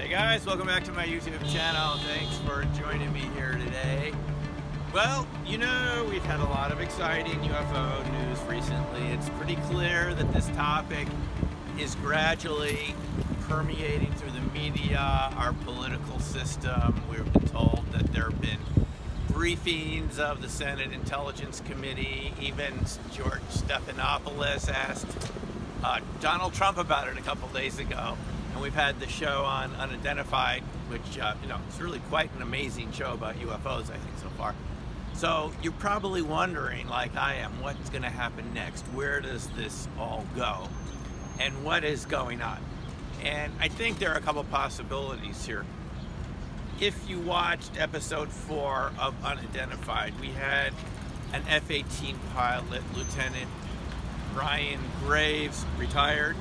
Hey guys, welcome back to my YouTube channel. Thanks for joining me here today. Well, you know, we've had a lot of exciting UFO news recently. It's pretty clear that this topic is gradually permeating through the media, our political system. We've been told that there have been briefings of the Senate Intelligence Committee. Even George Stephanopoulos asked uh, Donald Trump about it a couple days ago. And we've had the show on Unidentified, which, uh, you know, it's really quite an amazing show about UFOs, I think, so far. So you're probably wondering, like I am, what's going to happen next? Where does this all go? And what is going on? And I think there are a couple possibilities here. If you watched episode four of Unidentified, we had an F 18 pilot, Lieutenant Ryan Graves, retired,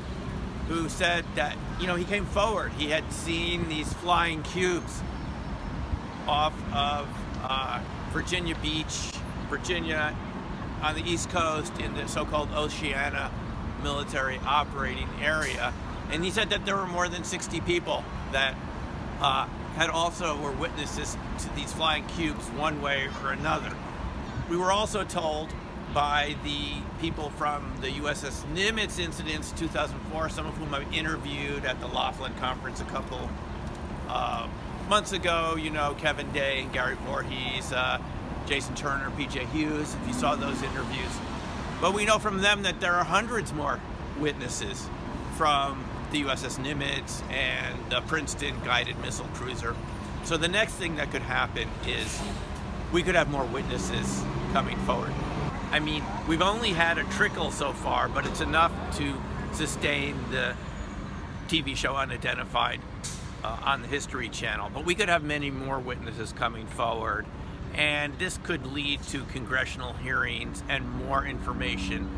who said that, you know, he came forward. He had seen these flying cubes off of uh, Virginia Beach, Virginia, on the East Coast in the so called Oceana military operating area. And he said that there were more than 60 people that uh, had also were witnesses to these flying cubes one way or another. We were also told by the people from the USS Nimitz incidents 2004, some of whom I've interviewed at the Laughlin conference a couple uh, months ago. You know, Kevin Day and Gary Voorhis, uh, Jason Turner, PJ Hughes, if you saw those interviews. But we know from them that there are hundreds more witnesses from the USS Nimitz and the Princeton guided missile cruiser. So the next thing that could happen is we could have more witnesses coming forward. I mean, we've only had a trickle so far, but it's enough to sustain the TV show Unidentified uh, on the History Channel. But we could have many more witnesses coming forward, and this could lead to congressional hearings and more information.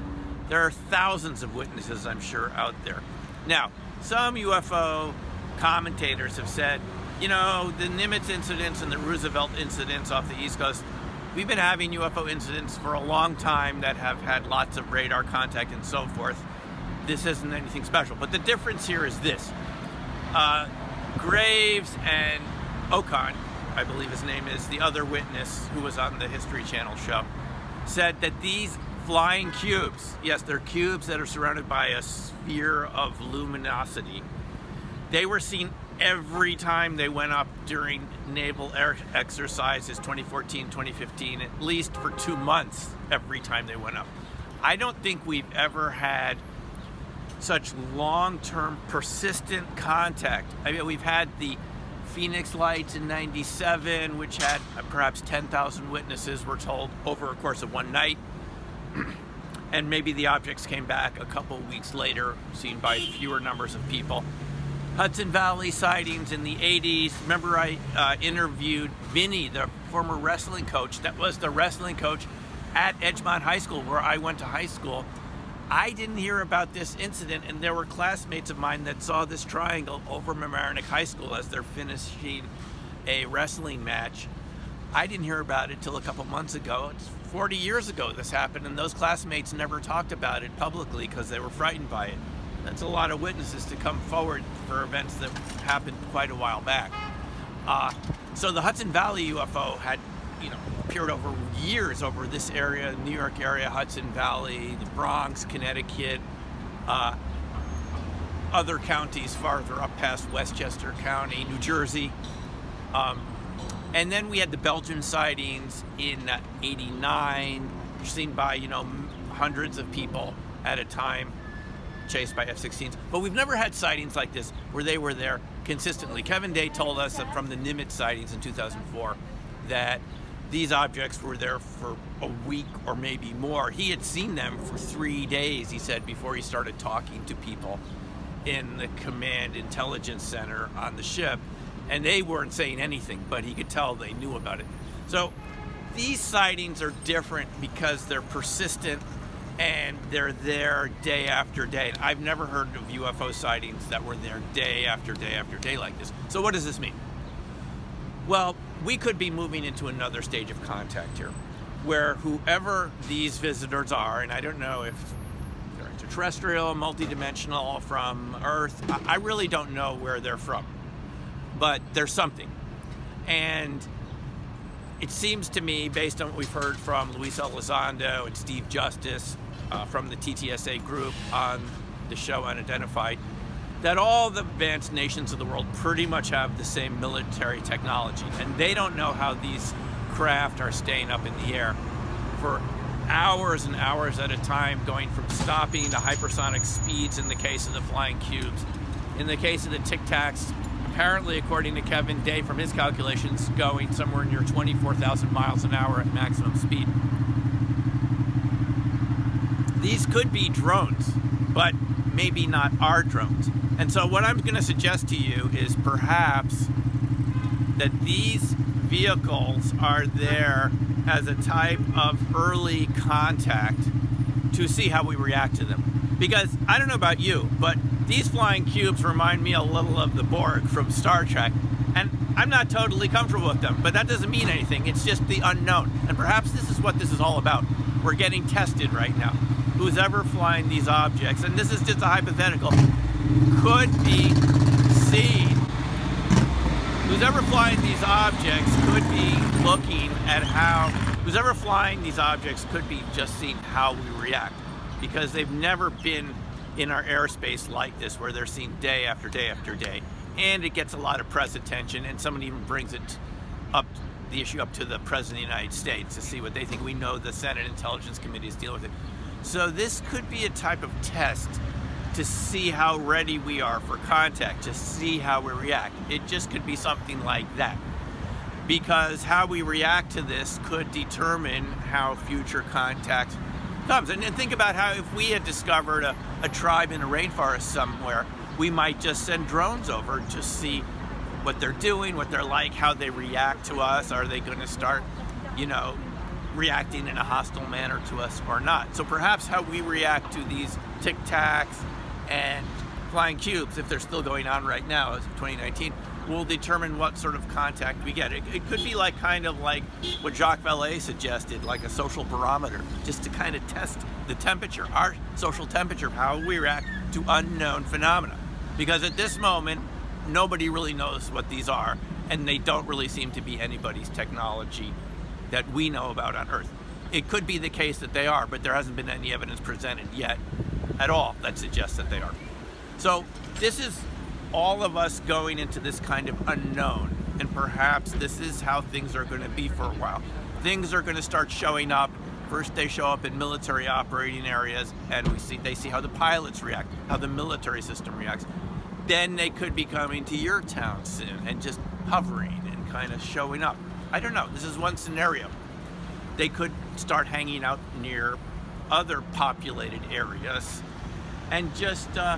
There are thousands of witnesses, I'm sure, out there. Now, some UFO commentators have said, you know, the Nimitz incidents and the Roosevelt incidents off the East Coast We've been having UFO incidents for a long time that have had lots of radar contact and so forth. This isn't anything special. But the difference here is this uh, Graves and Accoin, I believe his name is, the other witness who was on the History Channel show, said that these flying cubes, yes, they're cubes that are surrounded by a sphere of luminosity, they were seen every time they went up during naval air exercises 2014 2015 at least for two months every time they went up. I don't think we've ever had such long-term persistent contact. I mean we've had the phoenix lights in 97 which had uh, perhaps 10000 witnesses were told over a course of one night. And maybe the objects came back a couple weeks later seen by fewer numbers of people Hudson Valley sightings in the 80s. Remember, I uh, interviewed Vinny, the former wrestling coach, that was the wrestling coach at Edgemont High School, where I went to high school. I didn't hear about this incident, and there were classmates of mine that saw this triangle over Mamaroneck High School as they're finishing a wrestling match. I didn't hear about it till a couple months ago. It's 40 years ago this happened, and those classmates never talked about it publicly because they were frightened by it that's a lot of witnesses to come forward for events that happened quite a while back. Uh, so the Hudson Valley UFO had, you know, appeared over years over this area, New York area, Hudson Valley, the Bronx, Connecticut, uh, other counties farther up past Westchester County, New Jersey. Um, and then we had the Belgian sightings in '89, seen by you know hundreds of people at a time chased by F-16s. But we've never had sightings like this where they were there consistently. Kevin Day told us from the Nimitz sightings in 2004 that these objects were there for a week or maybe more. He had seen them for three days, he said, before he started talking to people in the command intelligence center on the ship. And they weren't saying anything, but he could tell they knew about it. So these sightings are different because they're persistent and they're there day after day. I've never heard of UFO sightings that were there day after day after day like this. So, what does this mean? Well, we could be moving into another stage of contact here, where whoever these visitors are, and I don't know if they're extraterrestrial, multidimensional, from Earth, I really don't know where they're from. but there's something. And it seems to me, based on what we've heard from Luis Elizondo and Steve Justice uh, from the TTSA group on the show Unidentified, that all the advanced nations of the world pretty much have the same military technology. And they don't know how these craft are staying up in the air for hours and hours at a time, going from stopping to hypersonic speeds in the case of the flying cubes. In the case of the Tic Tacs, apparently, according to Kevin Day from his calculations, going somewhere near 24,000 miles an hour at maximum speed. These could be drones, but maybe not our drones. And so, what I'm going to suggest to you is perhaps that these vehicles are there as a type of early contact to see how we react to them. Because I don't know about you, but these flying cubes remind me a little of the Borg from Star Trek. And I'm not totally comfortable with them, but that doesn't mean anything. It's just the unknown. And perhaps this is what this is all about. We're getting tested right now. Who's ever flying these objects, and this is just a hypothetical, could be seen. Who's ever flying these objects could be looking at how, who's ever flying these objects could be just seeing how we react because they've never been in our airspace like this where they're seen day after day after day. And it gets a lot of press attention, and someone even brings it up, the issue up to the President of the United States to see what they think. We know the Senate Intelligence Committee is dealing with it. So this could be a type of test to see how ready we are for contact, to see how we react. It just could be something like that. Because how we react to this could determine how future contact comes. And, and think about how if we had discovered a, a tribe in a rainforest somewhere, we might just send drones over to see what they're doing, what they're like, how they react to us. Are they going to start, you know, reacting in a hostile manner to us or not? So perhaps how we react to these tic tacs and flying cubes, if they're still going on right now as of 2019, will determine what sort of contact we get. It, it, could be like kind of like what Jacques Vallée suggested, like a social barometer, just to kind of test the temperature, our social temperature, how we react to unknown phenomena. Because at this moment, nobody really knows what these are, and they don't really seem to be anybody's technology that we know about on Earth. It could be the case that they are, but there hasn't been any evidence presented yet at all that suggests that they are. So this is all of us going into this kind of unknown, and perhaps this is how things are going to be for a while. Things are going to start showing up. First, they show up in military operating areas, and we see they see how the pilots react, how the military system reacts. Then they could be coming to your town soon and just hovering and kind of showing up. I don't know. This is one scenario. They could start hanging out near other populated areas and just uh,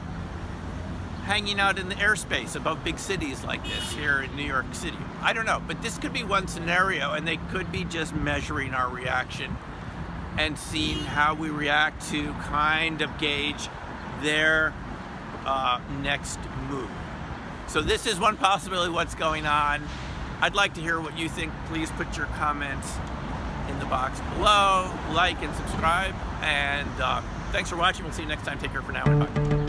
hanging out in the airspace above big cities like this here in New York City. I don't know, but this could be one scenario, and they could be just measuring our reaction and seeing how we react to kind of gauge their uh, next move. So, this is one possibility what's going on. I'd like to hear what you think. Please put your comments in the box below, like and subscribe, and uh, Thanks for watching. We'll see you next time. Take care for now bye.